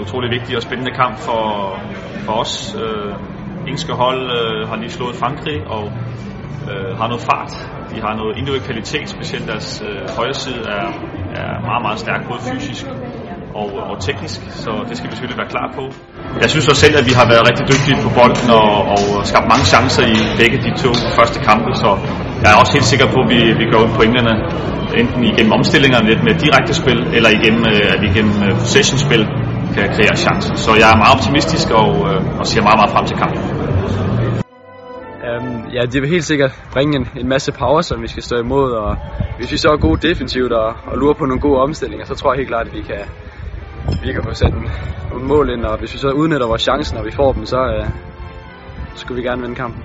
utrolig vigtig og spændende kamp for, for os. Øh, engelske hold øh, har lige slået Frankrig og øh, har noget fart. De har noget individuel kvalitet, specielt deres øh, højre side er, er meget, meget stærk, både fysisk og, øh, og teknisk, så det skal vi selvfølgelig være klar på. Jeg synes også selv, at vi har været rigtig dygtige på bolden og, og skabt mange chancer i begge de to første kampe, så jeg er også helt sikker på, at vi, vi går ud på englerne enten igennem omstillingerne lidt med direkte spil, eller igennem, øh, at vi igennem øh, possession-spil kan kreere chancer. Så jeg er meget optimistisk og, øh, og ser meget, meget frem til kampen. Um, ja, det vil helt sikkert bringe en, en masse power, som vi skal stå imod, og hvis vi så er gode defensivt og, og lurer på nogle gode omstillinger, så tror jeg helt klart, at vi kan, vi kan få sat en, nogle mål ind, og hvis vi så udnytter vores chancer, når vi får dem, så, øh, så skulle vi gerne vinde kampen.